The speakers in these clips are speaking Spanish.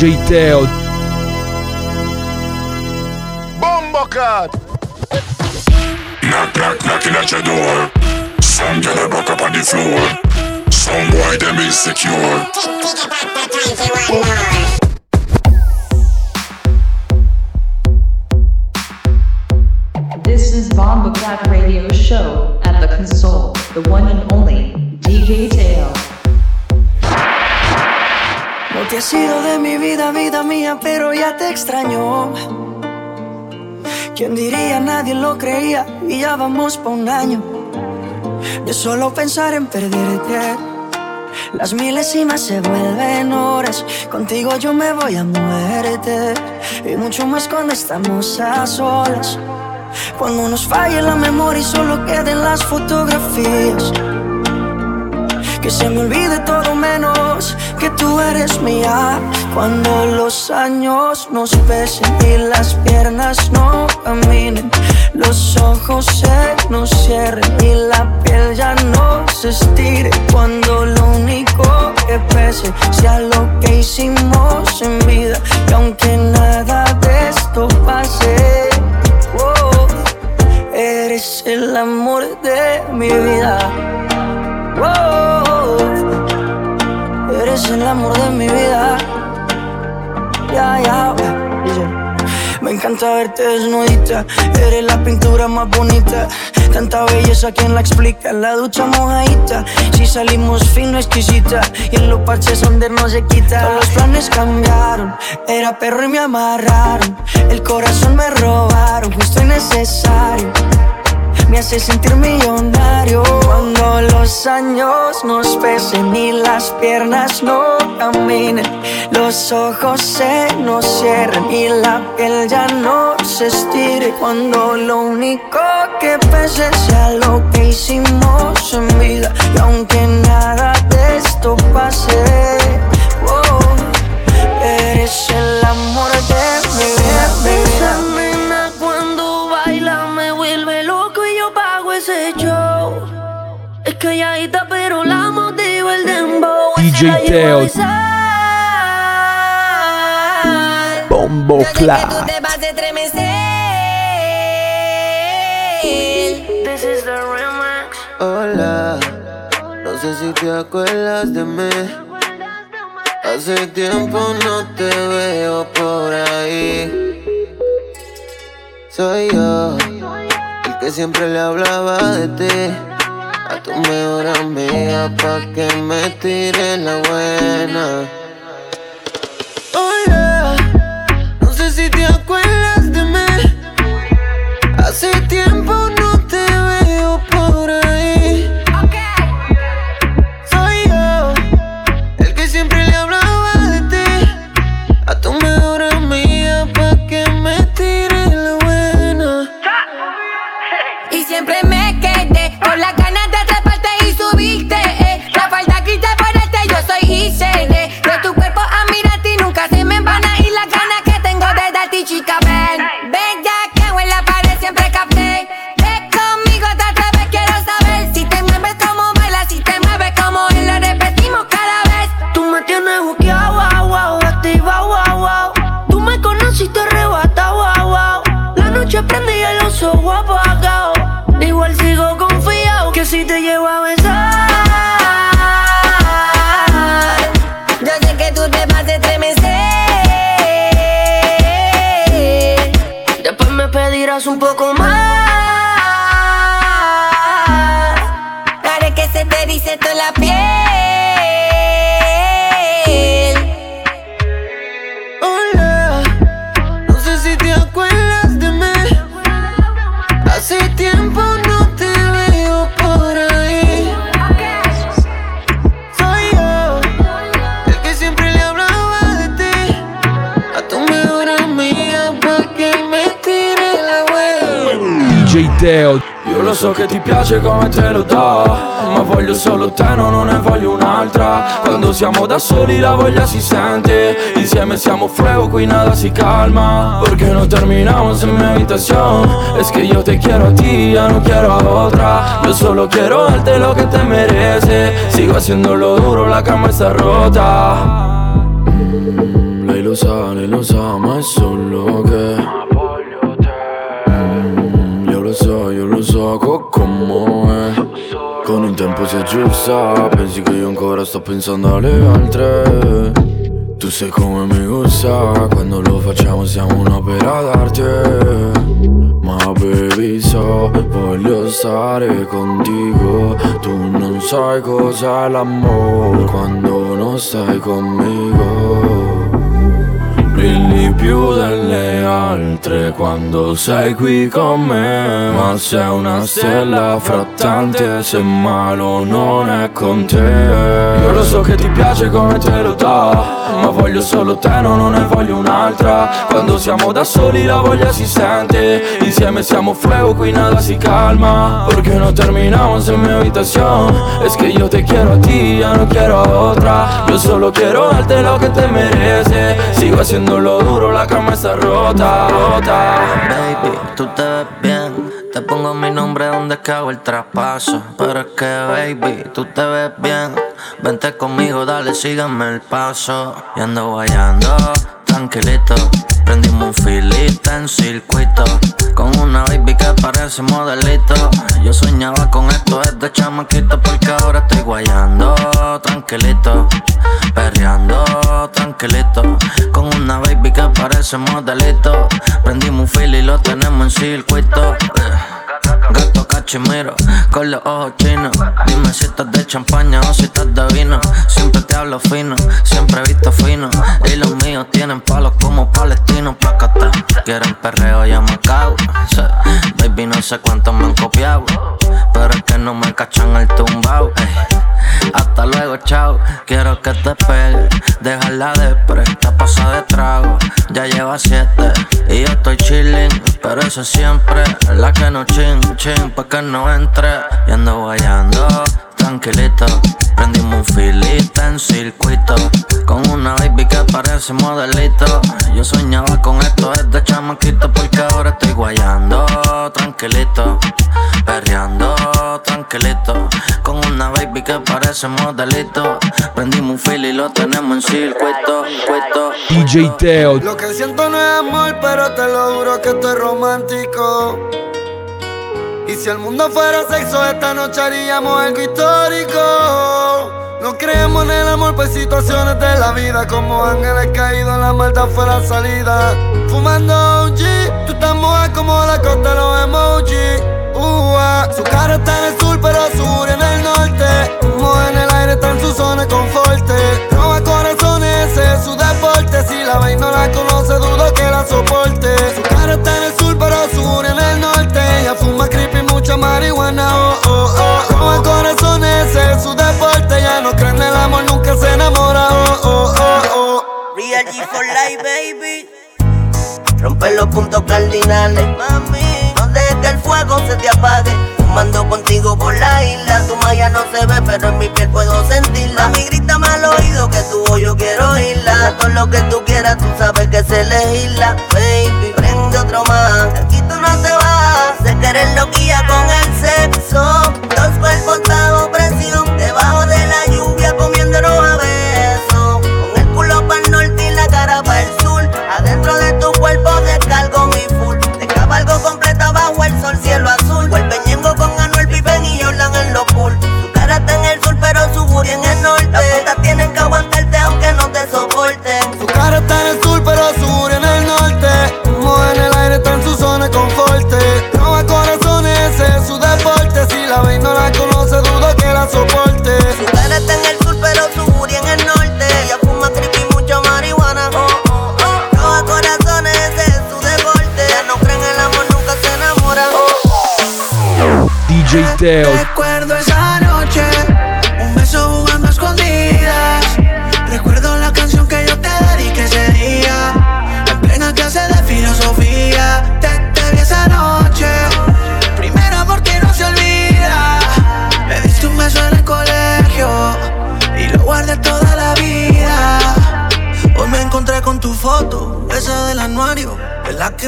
DJ Teo. Bombo Cat. Knock, knock, knocking at your door. Some girl broke up on the floor. Some boy them insecure. This is Bomba Cat Radio Show at the console, the one and only DJ Teo. Te has sido de mi vida, vida mía, pero ya te extraño. ¿Quién diría? Nadie lo creía y ya vamos pa' un año. De solo pensar en perderte. Las milésimas se vuelven horas. Contigo yo me voy a muerte. Y mucho más cuando estamos a solas. Cuando nos falle la memoria y solo queden las fotografías. Que se me olvide todo menos que tú eres mía. Cuando los años nos pesen y las piernas no caminen, los ojos se nos cierren y la piel ya no se estire. Cuando lo único que pese sea lo que hicimos en vida. Y aunque nada de esto pase, oh, eres el amor de mi vida. Oh, eres el amor de mi vida. Me encanta verte desnudita. Eres la pintura más bonita. Tanta belleza, ¿quién la explica? La ducha mojadita. Si salimos fino, exquisita. Y en los parches donde no se quita. Todos los planes cambiaron. Era perro y me amarraron. El corazón me robaron. Justo y necesario me hace sentir millonario. Cuando los años nos pesen y las piernas no caminen, los ojos se nos cierren y la piel ya no se estire. Cuando lo único que pese sea lo que hicimos en vida, y aunque nada de esto pase, eres el amor de calladita pero la motiva el dembow. DJ Teo. Bombo Yo sé que tú Clat. te vas a estremecer. This is the remix. Hola, no sé si te acuerdas de mí. Hace tiempo no te veo por ahí. Soy yo, el que siempre le hablaba de ti. Tu mejor amiga pa' que me tire la buena. Hola, no sé si te acuerdas de mí. Hace tiempo che ti piace come te lo do. Ma voglio solo te, no, non ne voglio un'altra. Quando siamo da soli la voglia si sente. Insieme siamo fuego, qui nada si calma. Porque no terminamos en mi habitación Es que yo te quiero a ti, ya no quiero a otra. Yo solo quiero darte lo que te merece. Sigo haciéndolo duro, la cama está rota. La lo sa, lei lo sa, ma è solo che Con il tempo si aggiusta Pensi che io ancora sto pensando alle altre? Tu sei come mi gusta Quando lo facciamo siamo un'opera d'arte. Ma baby so, voglio stare contigo Tu non sai cos'è l'amore quando non stai conmigo più delle altre quando sei qui con me. Ma sei una stella fra tante se malo non è con te. Io lo so che ti piace come te lo do Ma voglio solo te, no, non ne voglio un'altra. Quando siamo da soli la voglia si sente. Insieme siamo fuego, qui nada si calma. Perché no terminamos en mi habitación Es que yo te quiero a ti, ya no quiero a otra. Yo solo quiero darte lo que te merece. Sigo haciendo lo duro, la cama está rota, rota. Baby, tú te ves bien. Pongo mi nombre donde cago el traspaso. Pero es que, baby, tú te ves bien. Vente conmigo, dale, síganme el paso. Y ando guayando, tranquilito. Prendimos un filito en circuito. Con una baby que parece modelito. Yo soñaba con esto desde chamaquito. Porque ahora estoy guayando, tranquilito. Perreando, tranquilito. Con una baby que parece modelito. Prendimos un fil y lo tenemos en circuito. Gato cachimiro, con los ojos chinos. Dime si estás de champaña o si estás de vino. Siempre te hablo fino, siempre he visto fino. Y los míos tienen palos como palestinos. Placata, quieren perreo, ya me cago. Baby, no sé cuántos me han copiado. Pero es que no me cachan el tumbao. Hasta luego, chao. Quiero que te pegue. Déjala de presta, pasa de trago. Ya lleva siete y yo estoy chilling. Pero eso siempre la que no chin, chin, pa' que no entre. Y ando guayando, tranquilito. Prendimos un filito en circuito. Con una baby que parece modelito. Yo soñaba con esto desde chamaquito. Porque ahora estoy guayando, tranquilito. Perreando, tranquilito. Con una baby que parece modelito. Prendimos un fil y lo tenemos en circuito. circuito. DJ Teo. Lo que siento no es amor, pero te lo juro que estoy romántico. Y si el mundo fuera sexo, esta noche haríamos algo histórico. No creemos en el amor, pues situaciones de la vida. Como ángeles caídos, la maldad fue la salida. Fumando OG, tú estás moja como la costa de los emojis. Uh, Su cara está en el sur, pero sur en el norte. Humo en el aire, está en su zona de confort. Roba corazones, ese es su deporte. Si la veis no la conoce, dudo que la soporte. Su cara está en el sur, pero sur en el mucha marihuana. Oh, oh, oh. Roba corazones, ese es su deporte. Ya no cree en el amor, nunca se enamora. Oh, oh, oh, oh. Real G for life, baby. Rompe los puntos cardinales, mami. No dejes el fuego se te apague. Fumando contigo por la isla. Tu malla no se ve, pero en mi piel puedo sentirla. Mami, grítame al oído que tu voz yo quiero oírla. Todo lo que tú quieras, tú sabes que se legisla. Baby, prende otro más. Aquí tú no te vas. Sé que eres loquilla con el sexo. Dos cuerpos bajo presión. Debajo de DJ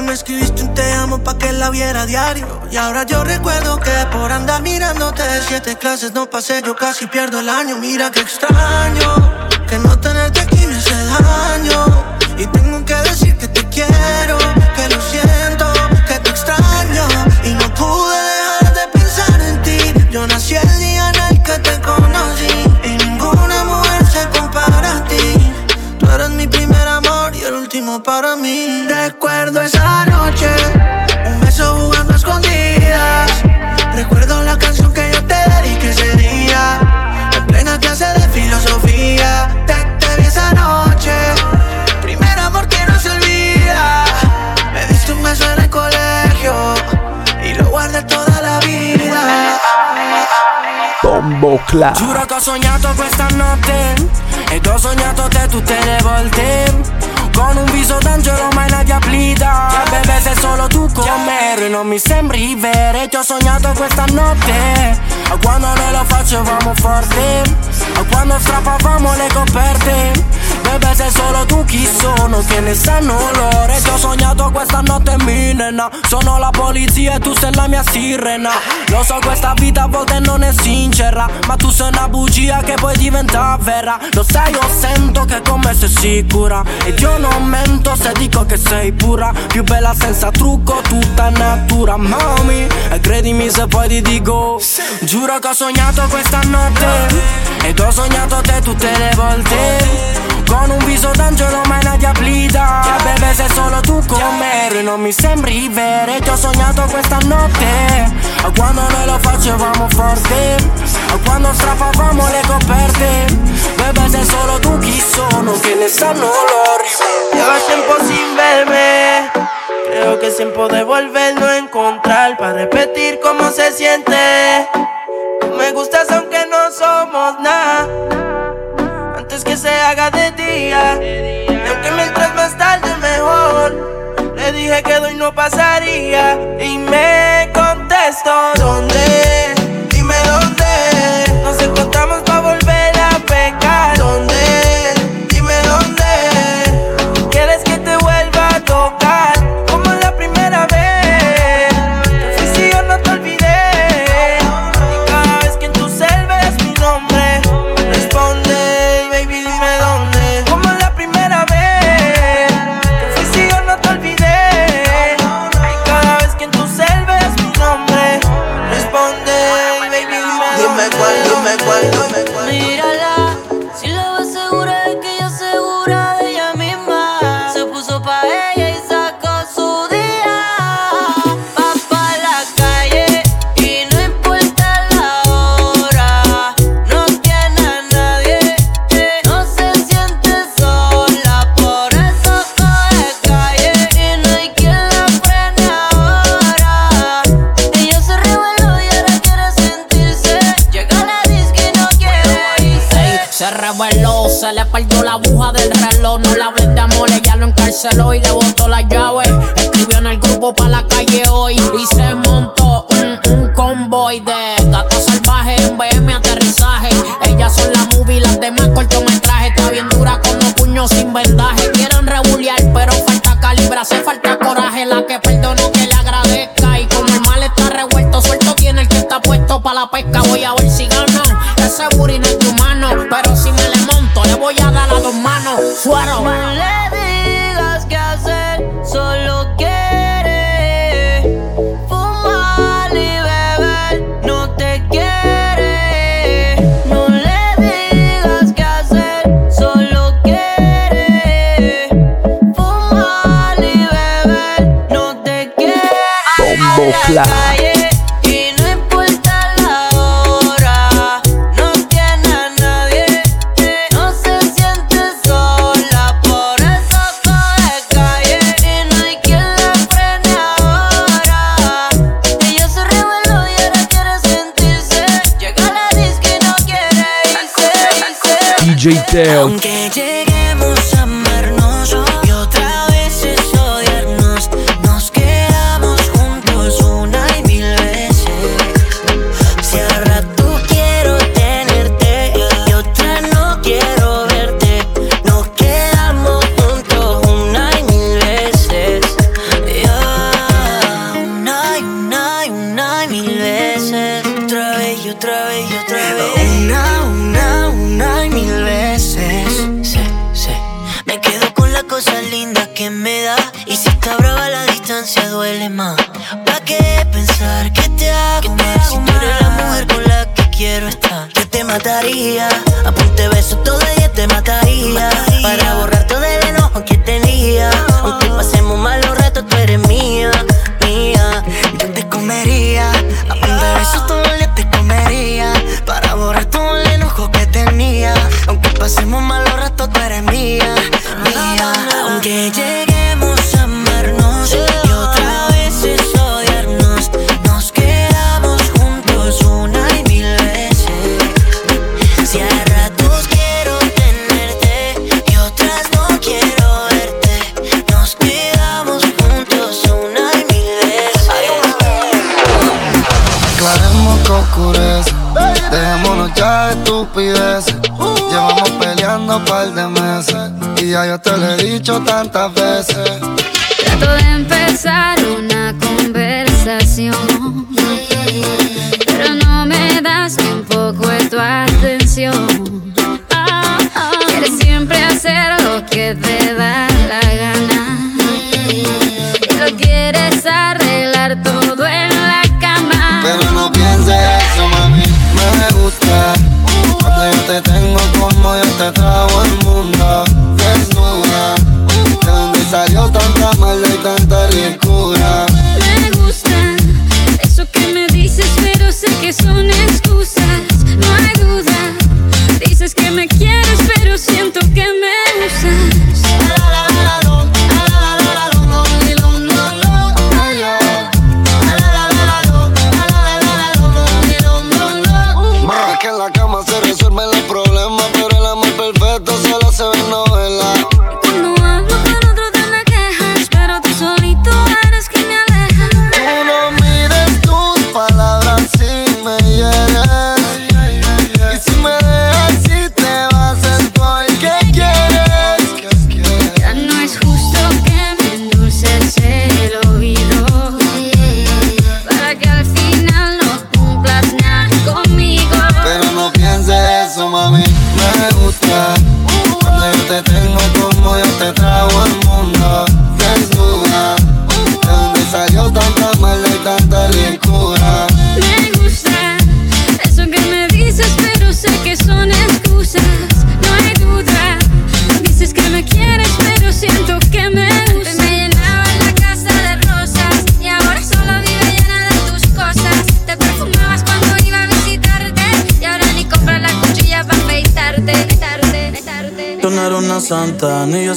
me escribiste un te amo pa' que la viera diario. Y ahora yo recuerdo que por andar mirándote siete clases no pasé, yo casi pierdo el año. Mira que extraño, que no tenerte aquí me hace daño. Y tengo que decir que te quiero, que lo siento, que te extraño. Y no pude dejar de pensar en ti. Yo nací el día en el que te conocí. Y ninguna mujer se compara a ti. Tú eres mi primer amor y el último para mí. Recuerdo esa noche, un beso jugando a escondidas. Recuerdo la canción que yo te dediqué ese día. En plena clase de filosofía. Te, te vi esa noche. Primer amor que no se olvida. Me diste un beso en el colegio. Y lo guardé toda la vida. Bombo Cla. Giuro che ho sognato questa notte Ed ho sognato te tutte le volte Con un viso d'angelo ma in aria plida Bebe sei solo tu con me E non mi sembri vera E ti ho sognato questa notte. A quando noi lo facevamo forte A quando strappavamo le coperte Bebe sei solo tu chi sono? Che ne sanno loro E ti ho sognato questa notte mi nena Sono la polizia e tu sei la mia sirena. Lo so questa vita a volte non è sincera Ma tu sei una bugia che poi diventa vera. Lo sai io sento che con me sei sicura. Ed io non mento se dico che sei pura. Più bella senza trucco tutta natura Mami. E credimi se poi ti dico Giuro che ho sognato questa notte. Ed ho sognato te tutte le volte con un viso d'angelo ma in aria plida Bebe sei solo tu con me E non mi sembri vera E ti ho sognato questa notte. A quando noi lo facevamo forte. A quando strappavamo le coperte. Bebe sei solo tu chi sono? Che ne sanno loro? Llevas tiempo sin verme. Creo que es tiempo de volvernos a encontrar para repetir cómo se siente. Tú me gustas aunque no somos nada. Que se haga de día. Y aunque mientras más tarde mejor. Le dije que hoy no pasaría. Y me contestó: ¿Dónde? Dime dónde. Nos encontramos para volver a pecar. ¿Dónde? Se le perdió la aguja del reloj. No le hables de amor, ella lo encarceló y le botó la llave. Escribió en el grupo pa' la calle hoy y se montó un, un convoy de gatos salvajes en BM aterrizaje. Ellas son las movie, las demás cortometrajes. Está bien dura como puño sin vendaje. Quieren rebuliar, pero falta calibre, hace falta coraje. La que perdono que le agradezca. Y como el mal está revuelto, suelto tiene el que está puesto pa' la pesca. Voy a ver si gano. Ese booty no es humano. No le digas qué hacer, solo quiere fumar y beber, no te quiere. No le digas qué hacer, solo quiere fumar y beber, no te quiere. Bombo Damn. soon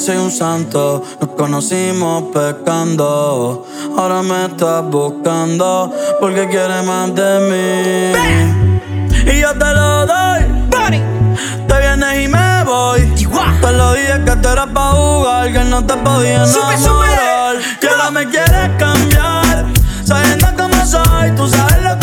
soy un santo. Nos conocimos pecando. Ahora me estás buscando porque quieres más de mí. Y yo te lo doy. Te vienes y me voy. Te lo dije que te eras pa' jugar, que no te podía enamorar. Que no me quieres cambiar. Sabiendo cómo soy, tú sabes lo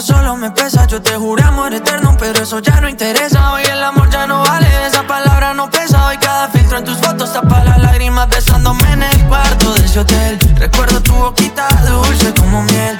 solo me pesa. Yo te juré amor eterno, pero eso ya no interesa. Hoy el amor ya no vale, esa palabra no pesa. Hoy cada filtro en tus fotos tapa las lágrimas besándome en el cuarto de ese hotel. Recuerdo tu boquita dulce como miel.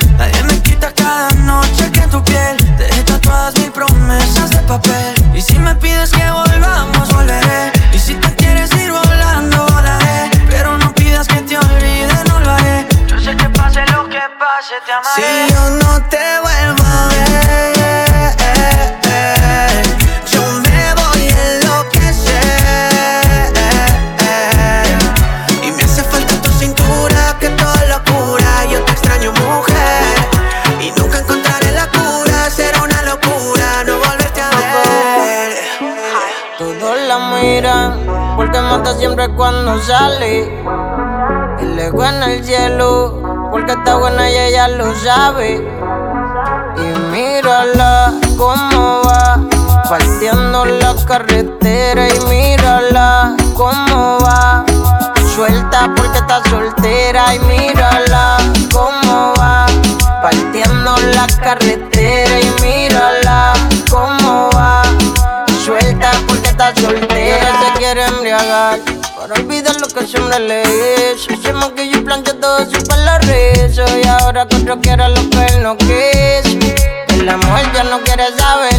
Cuando sale. El ego en el cielo porque está buena y ella lo sabe. Y mírala cómo va, partiendo la carretera. Y mírala cómo va, suelta porque está soltera. Y mírala cómo va, partiendo la carretera. Y mírala cómo va, suelta porque está soltera. Se quiere embriagar. Para olvidar lo que siempre le hizo Se maquilló y plancha todo su pelo rizo Y ahora que otro quiere lo que él no quiso El amor ya no quiere saber.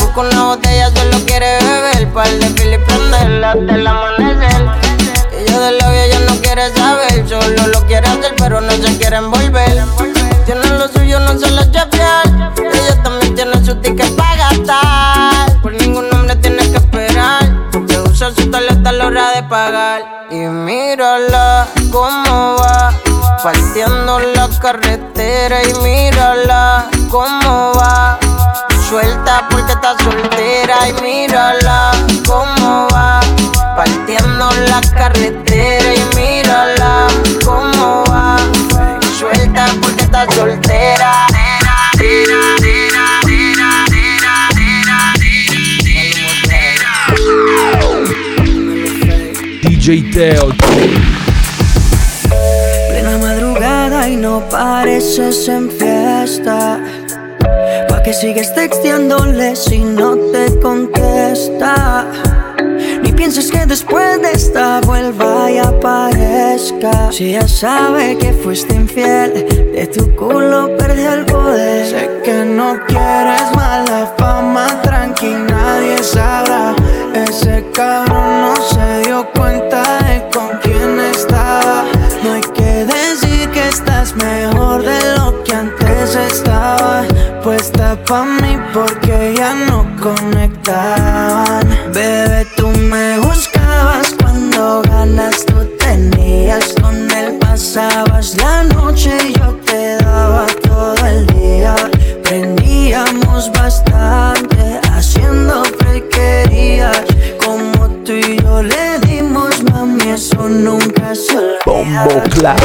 Busca una botella, solo quiere beber. Par de y prenderla hasta el amanecer. Ella de la vida ya no quiere saber. Solo lo quiere hacer pero no se quiere envolver. Tiene lo suyo, no se lo chequear Ella también tiene su ticket para gastar pagar Y mírala cómo va Partiendo la carretera Y mírala cómo va Suelta porque está soltera Y mírala cómo va Partiendo la carretera DJ Teo. Plena madrugada y no pareces en fiesta. Pa' que sigues texteándole si no te contesta. Ni pienses que después de esta vuelva y aparezca. Si ya sabe que fuiste infiel, de tu culo perdió el poder. Sé que no quieres mala fama, tranqui, nadie sabrá. Ese cabrón no se dio cuenta Bombo Clap.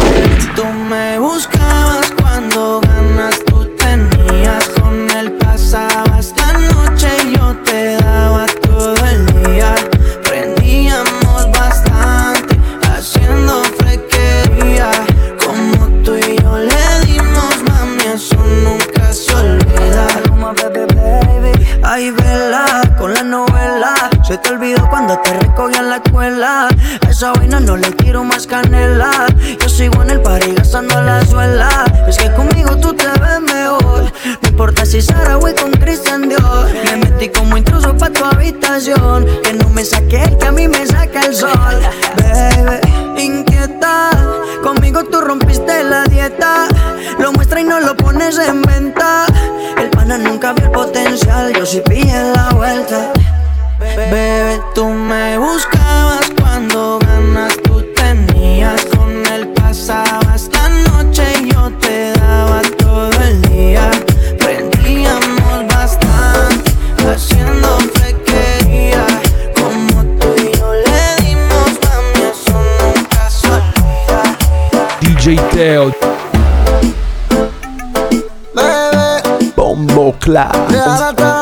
Bombo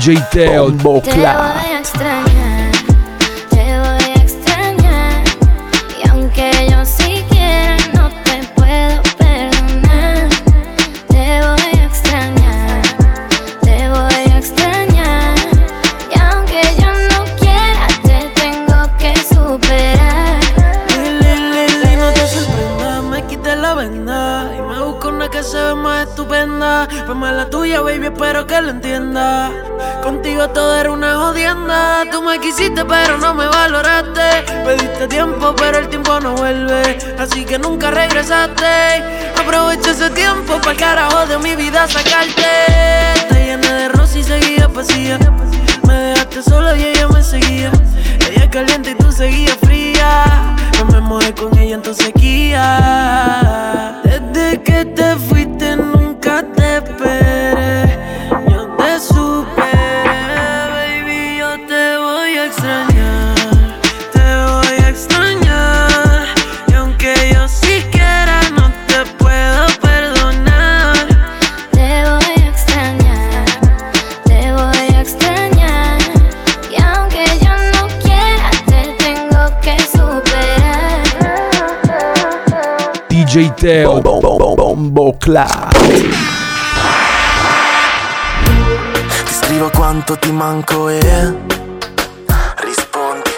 DJ Teo. Bombo pero el tiempo no vuelve. Así que nunca regresaste. Aprovecha ese tiempo para el carajo de mi vida sacarte. Está llena de rosa y seguía vacía. Me dejaste sola y ella me seguía. Ella caliente y tú seguías fría. No me mojé con ella en tu sequía. Desde que te DJ Teo Bombo Clat Ti scrivo quanto ti manco e rispondi.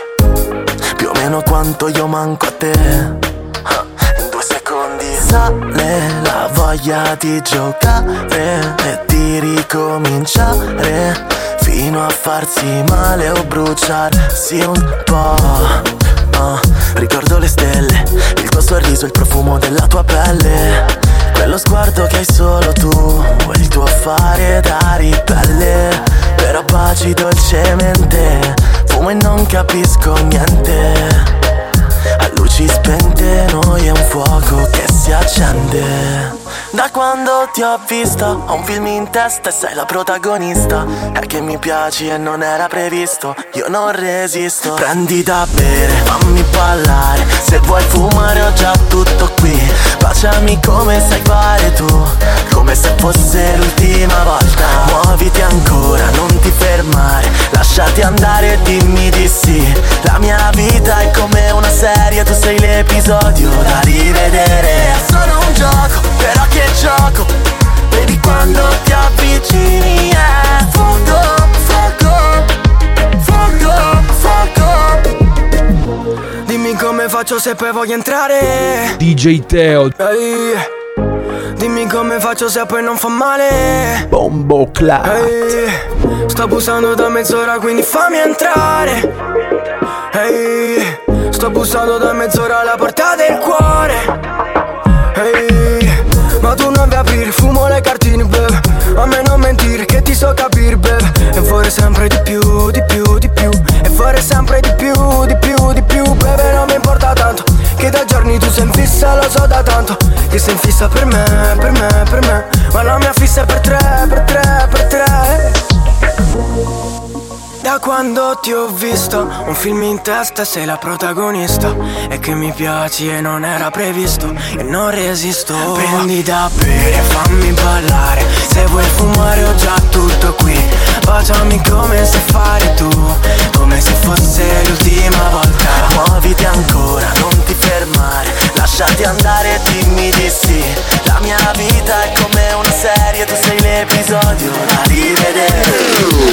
Più o meno quanto io manco a te. In due secondi sale la voglia di giocare e di ricominciare fino a farsi male o bruciarsi un po' Ricordo le stelle, il tuo sorriso, il profumo della tua pelle. Quello sguardo che hai solo tu, e il tuo fare da ripelle Però baci dolcemente, fumo e non capisco niente. A luci spente noi è un fuoco che si accende Da quando ti ho vista ho un film in testa e sei la protagonista. È che mi piaci e non era previsto Io non resisto. Prendi da bere, fammi ballare Se vuoi fumare ho già tutto qui Baciami come sai fare tu Come se fosse l'ultima volta. Muoviti ancora, non ti fermare Lasciati andare e dimmi di sì. La mia vita è come una serie tu sei l'episodio da rivedere. È solo un gioco, però che gioco Vedi quando ti avvicini è fuoco, come faccio se poi voglio entrare? DJ Teo. Ehi, Dimmi come faccio se poi non fa male? Bombo Clat Ehi, Sto bussando da mezz'ora quindi fammi entrare. Ehi, Sto bussando da mezz'ora alla porta del cuore. Ehi, Ma tu non vi aprire, fumo le cartine, beh. A me non mentire che ti so capire, beh. E vorrei sempre di più, di più, di più. E vorrei sempre di più, di più, di più Che da giorni tu sei in fissa, lo so da tanto. Che sei in fissa per me, per me, per me. Ma la mia fissa è per tre, per quando ti ho visto, un film in testa sei la protagonista. E che mi piaci e non era previsto e non resisto. Prendi da bere, fammi ballare. Se vuoi fumare ho già tutto qui. Baciami come sai fare tu Come se fosse l'ultima volta. Muoviti ancora, non ti fermare. Lasciati andare e dimmi di sì. La mia vita è come una serie Tu sei l'episodio da rivedere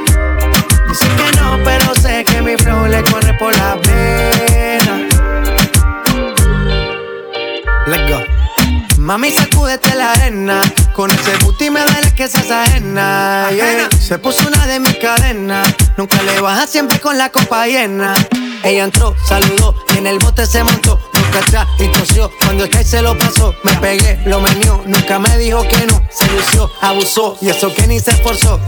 Dicen que no, pero sé que mi flow le corre por la pena. Let's go. Mami, sacúdete la arena. Con ese booty me duele que seas ajena. yeah. Se puso una de mis cadenas. Nunca le baja siempre con la copa llena. Ella entró, saludó y en el bote se montó. Nunca atrás y tosió. Cuando el que se lo pasó, me pegué, lo menió. Nunca me dijo que no. Se lució, abusó y eso que ni se esforzó.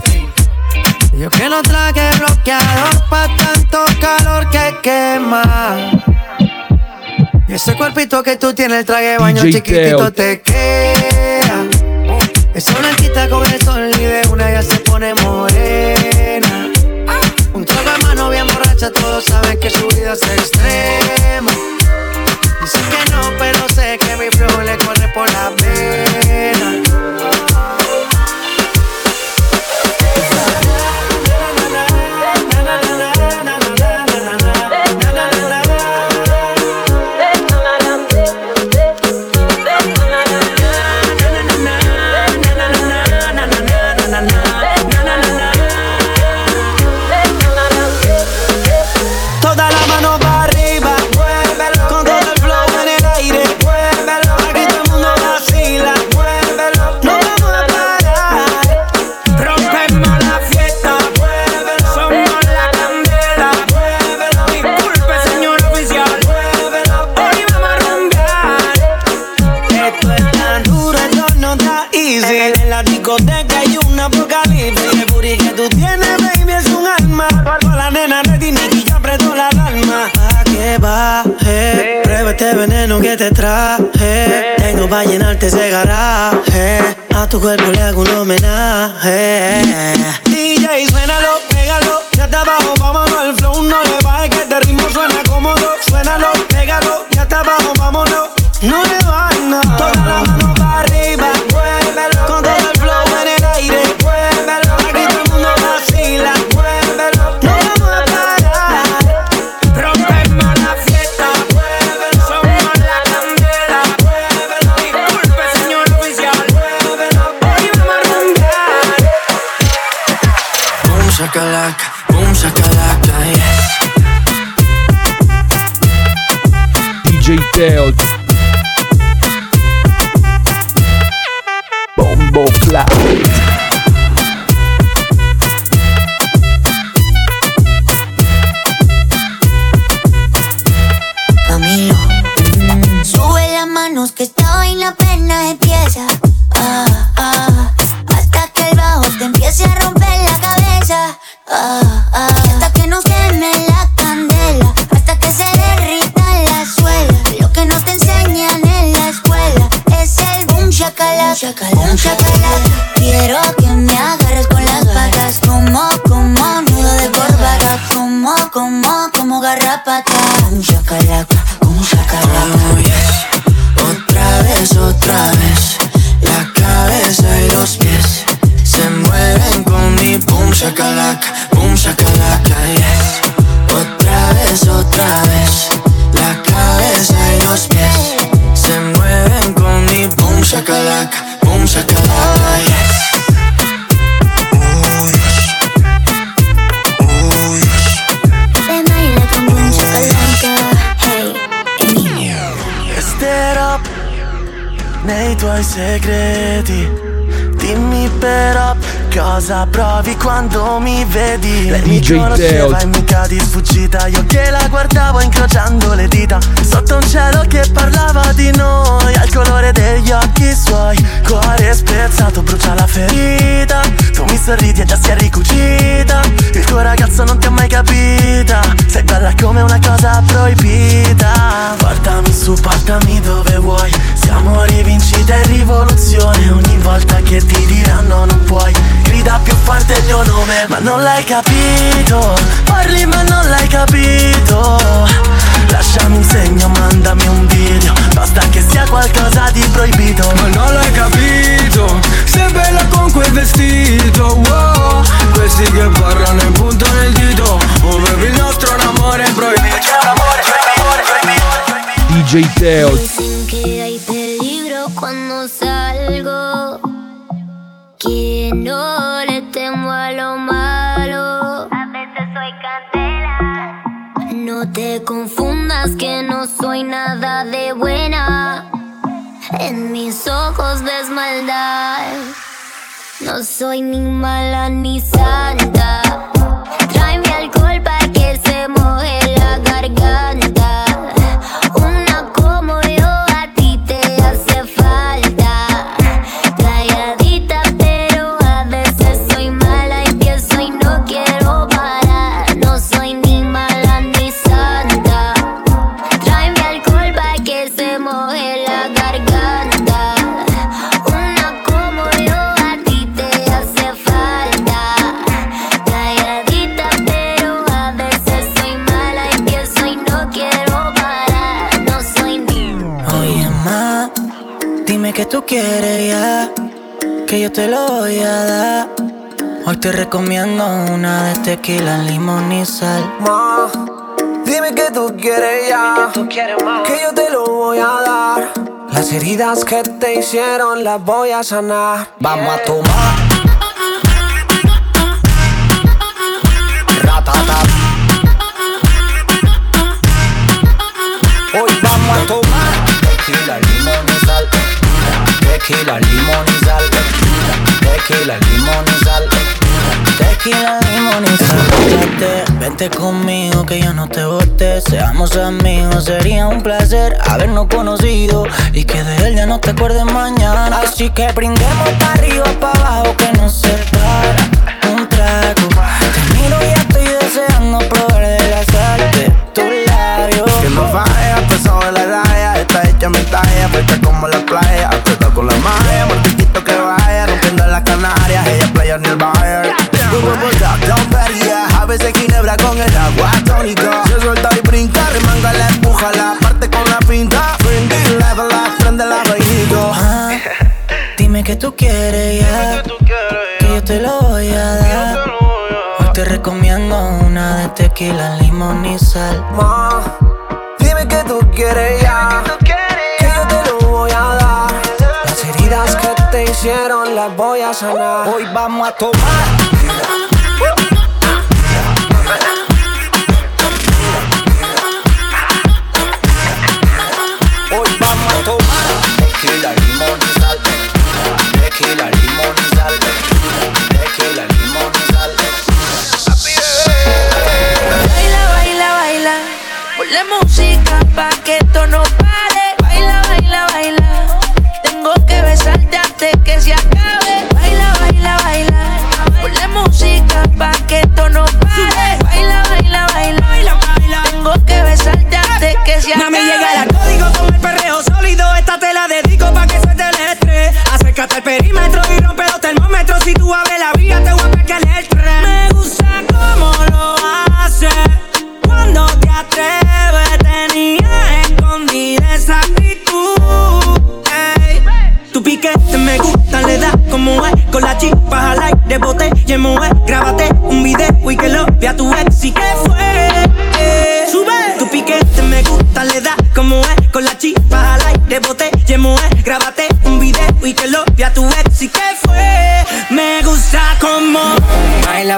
Yo que no traje bloqueador pa' tanto calor que quema. Y ese cuerpito que tú tienes, el traje de baño DJ chiquitito Teo. te queda. Esa blanquita con el sol y de una ya se pone morena. Un trago de mano bien borracha, todos saben que su Bombo céu. tequila, limón y sal. Ma, dime que tú quieres ya. Tú quieres más. Que yo te lo voy a dar. Las heridas que te hicieron las voy a sanar. Yeah. Vamos a tomar. Ratata. Hoy vamos a tomar tequila, limón y sal. Tequila, limón y sal. Tequila, limón y sal tequila, limón y. Vente conmigo que yo no te bote. Seamos amigos, sería un placer habernos conocido y que de él ya no te acuerdes mañana. Así que brindemos para arriba, para abajo, que no se para un trago. Te miro y estoy deseando probar de la sal de tu labio. Que no pesado en la raya, está hecha mi talla, fresca como la playa, apretada con la malla, mortiquito que vaya, rompiendo las canarias, ella playa en el bar tú. Que, tú quieres, ya. que yo te lo voy a dar. Hoy te recomiendo una de tequila, limón y sal. Dime que tú quieres ya. Que, que yo te lo voy a dar. Las heridas que te hicieron las voy a sanar. Hoy vamos a tomar. metro.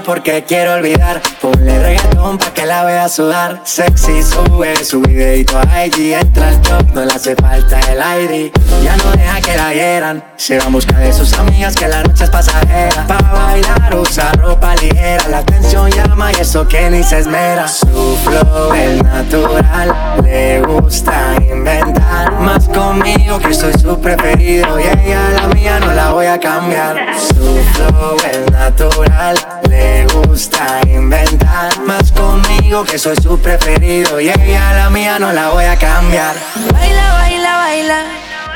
Porque quiero olvidar. Ponle reggaetón pa' que la vea sudar. Sexy sube su videito a IG. Entra al top, no le hace falta el ID. Ya no deja que la hieran. Se va en busca de sus amigas que la noche es pasajera. Pa' bailar usa ropa ligera. La atención llama y eso que ni se esmera. Su flow es natural. Le gusta inventar. Más conmigo que soy su preferido. Y ella la mía no la voy a cambiar. Su flow es natural. Le gusta inventar. Más conmigo que soy su preferido. Y ella la mía no la voy a cambiar. Baila, baila, baila.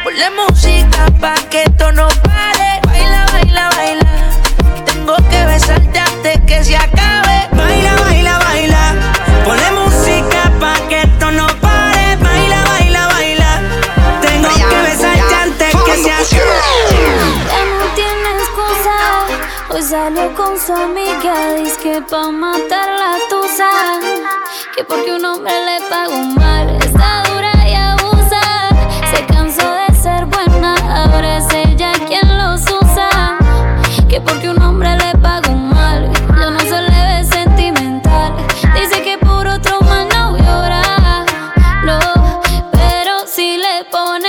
Ponle música pa' que esto no pare. Baila, baila, baila. Tengo que besarte antes que se acabe. Baila, baila, baila. Ponle música pa' que esto no pare. Baila, baila, baila. Tengo que besarte antes que se acabe. Ya no tiene excusa. Hoy salió con su amiga. Dice que pa'. Que porque un hombre le pagó mal. Está dura y abusa. Se cansó de ser buena. Ahora es ella quien los usa. Que porque un hombre le pagó mal. Ya no se le ve sentimental. Dice que por otro más no llora. No, pero si le ponen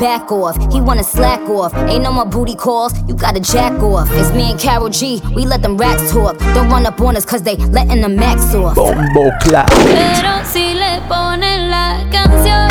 back off. He wanna slack off. Ain't no more booty calls. You gotta jack off. It's me and Carol G. We let them racks talk. Don't run up on us cause they letting the max off. Bombo clap. Pero si le ponen la canción,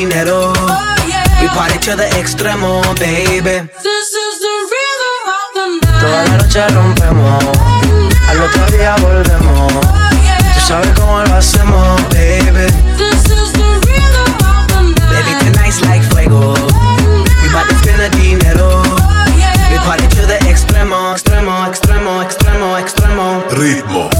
to spend the dinero. We party to the extremo, baby. This is the rhythm of the night. Toda la noche rompemos, al otro día volvemos. Tú sabes cómo lo hacemos, baby. Baby, tonight's like fuego. We bout to spend the dinero. We party to the extremo, extremo, extremo, extremo, extremo. Ritmo.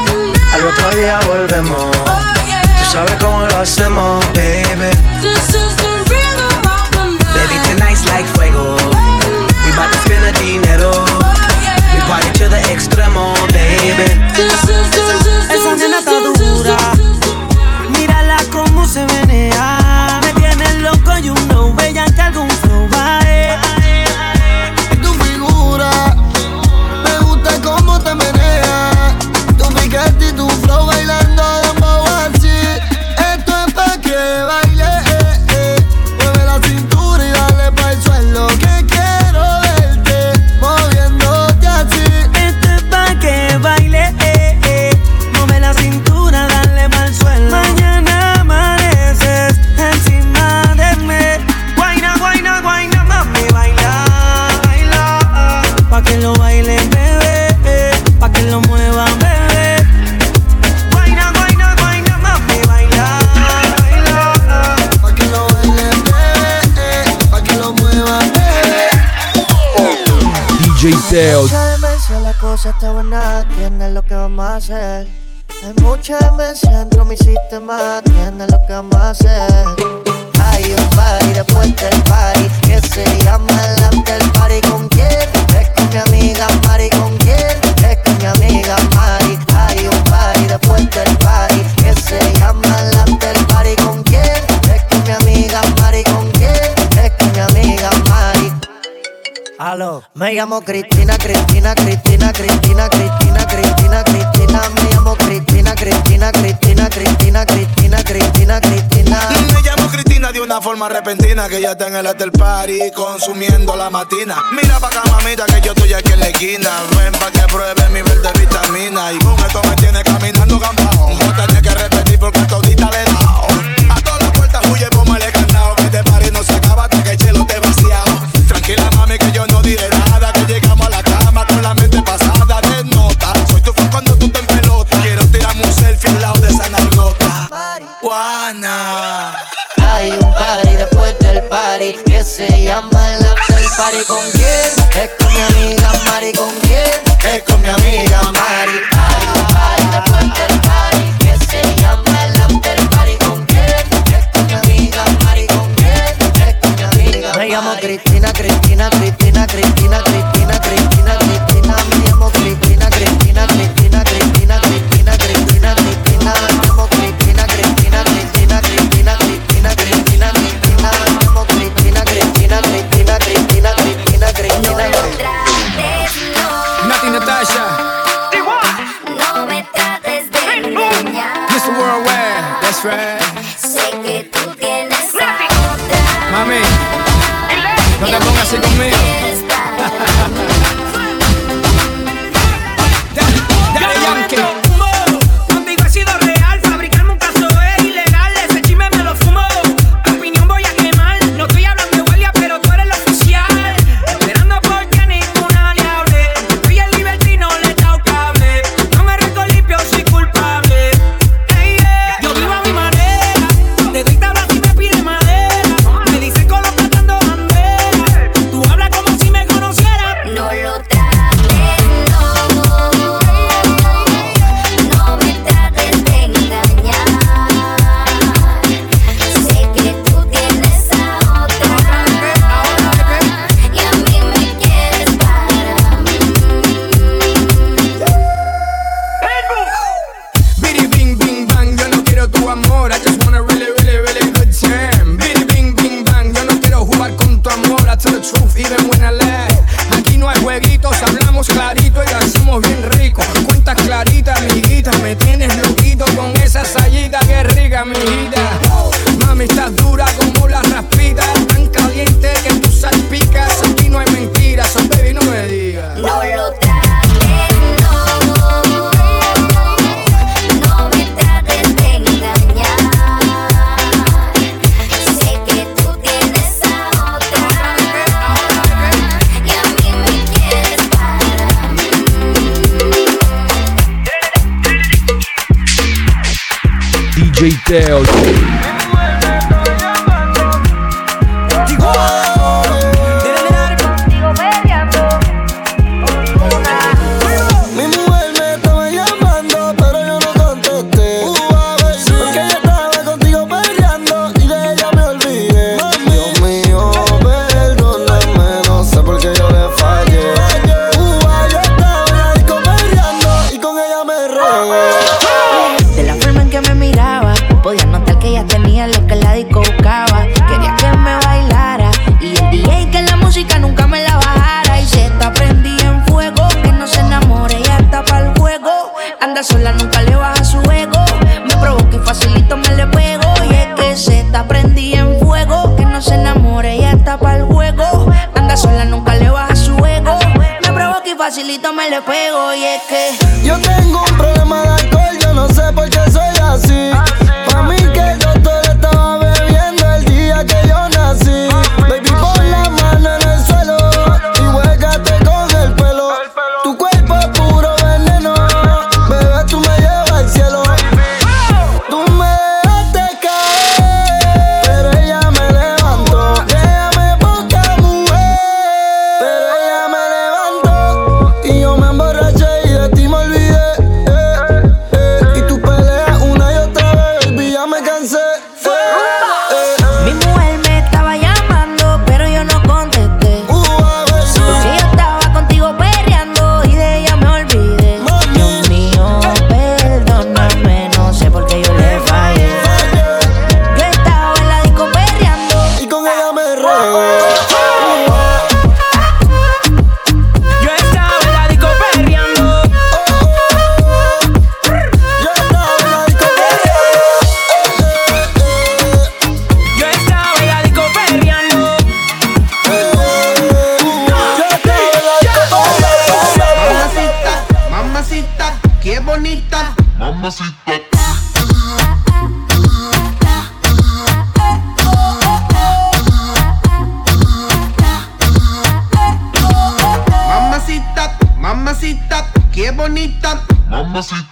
otro día volvemos. Tú sabes cómo lo hacemos, baby. Baby, tonight's like fuego. We bout to spend the dinero. We party to the extremo, baby. Esa nena está dura. Hacer. Hay mucha demencia dentro de mi sistema, entiendes lo que vamos a hacer. Hay un party después del party que se llama el after party. ¿Con quién? Es con mi amiga Mari. ¿Con quién? Me llamo Cristina, Cristina, Cristina, Cristina, Cristina, Cristina, Cristina. Me llamo Cristina, Cristina, Cristina, Cristina, Cristina, Cristina, Cristina. Me llamo Cristina de una forma repentina Que ya está en el after party consumiendo la matina Mira pa' acá mamita que yo estoy aquí en la esquina Ven pa' que pruebe mi verde vitamina Y con esto me tiene caminando gambao No tenés que repetir porque todita le he A todas las puertas huye como el candado Que este party no se acaba hasta que party. ¿Con quién? Es con mi amiga Mari. ¿Con quién? Es con mi amiga Mari. Un party después del party que se llama el after party. ¿Con quién? Es con mi amiga Mari. ¿Con quién? Es con mi amiga Me llamo Cristina, Cristina, Cristina, Cristina, Cristina, así conmigo. Pego y es que yo te Fantasy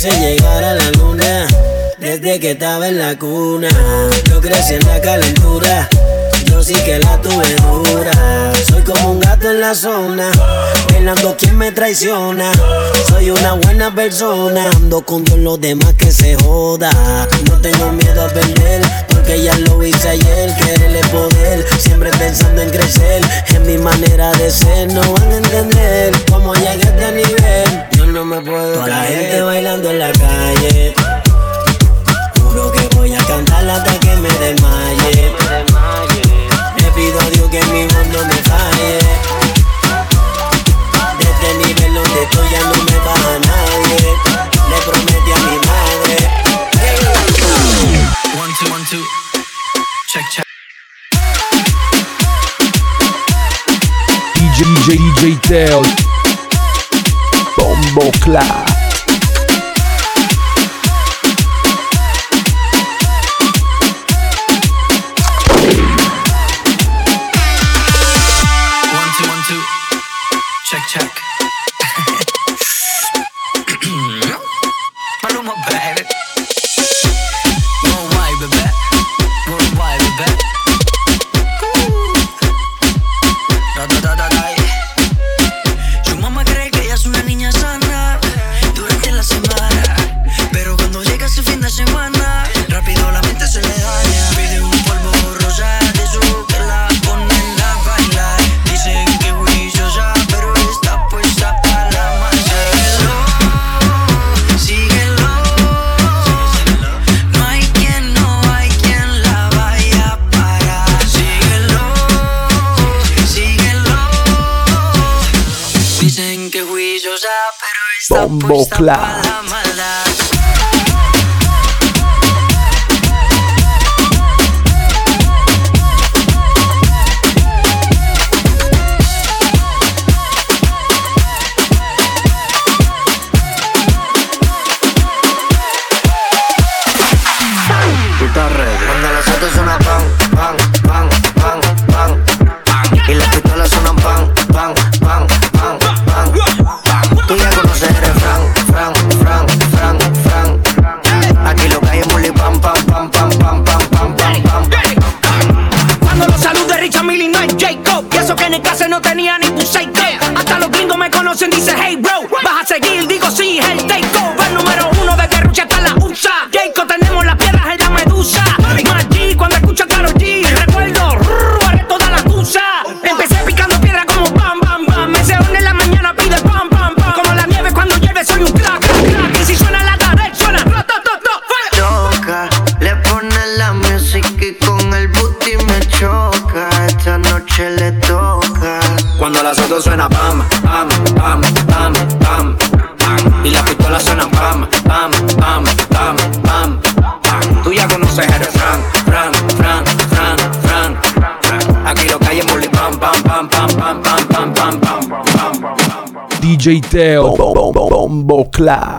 quise llegar a la luna desde que estaba en la cuna. Yo crecí en la calentura yo sí que la tuve dura. Soy como un gato en la zona, velando quien me traiciona. Soy una buena persona, ando con todos los demás que se joda. No tengo miedo a perder, porque ya lo hice ayer. Querer el poder, siempre pensando en crecer. En mi manera de ser, no van a entender cómo llegué a este nivel. Yo no me puedo Toda la gente bailando en la calle. Juro que voy a cantar hasta que me desmaye mi voz no me falle. Desde el nivel donde estoy ya no me baja nadie. Le prometí a mi madre. One, two, one, two. Check, check. DJ, DJ, DJ Teo. Bombo Clap. Bombo Clap. suena pam pam pam pam pam bam. Y las pistolas suenan pam pam pam pam pam bam. Tú ya conoces el Fran, Fran, Fran, Fran, Fran. Aquí lo que hay es bully, pam pam pam pam pam pam pam. bam, bam, bam, bam. DJ Teo, bombo, bombo, bombo, clap.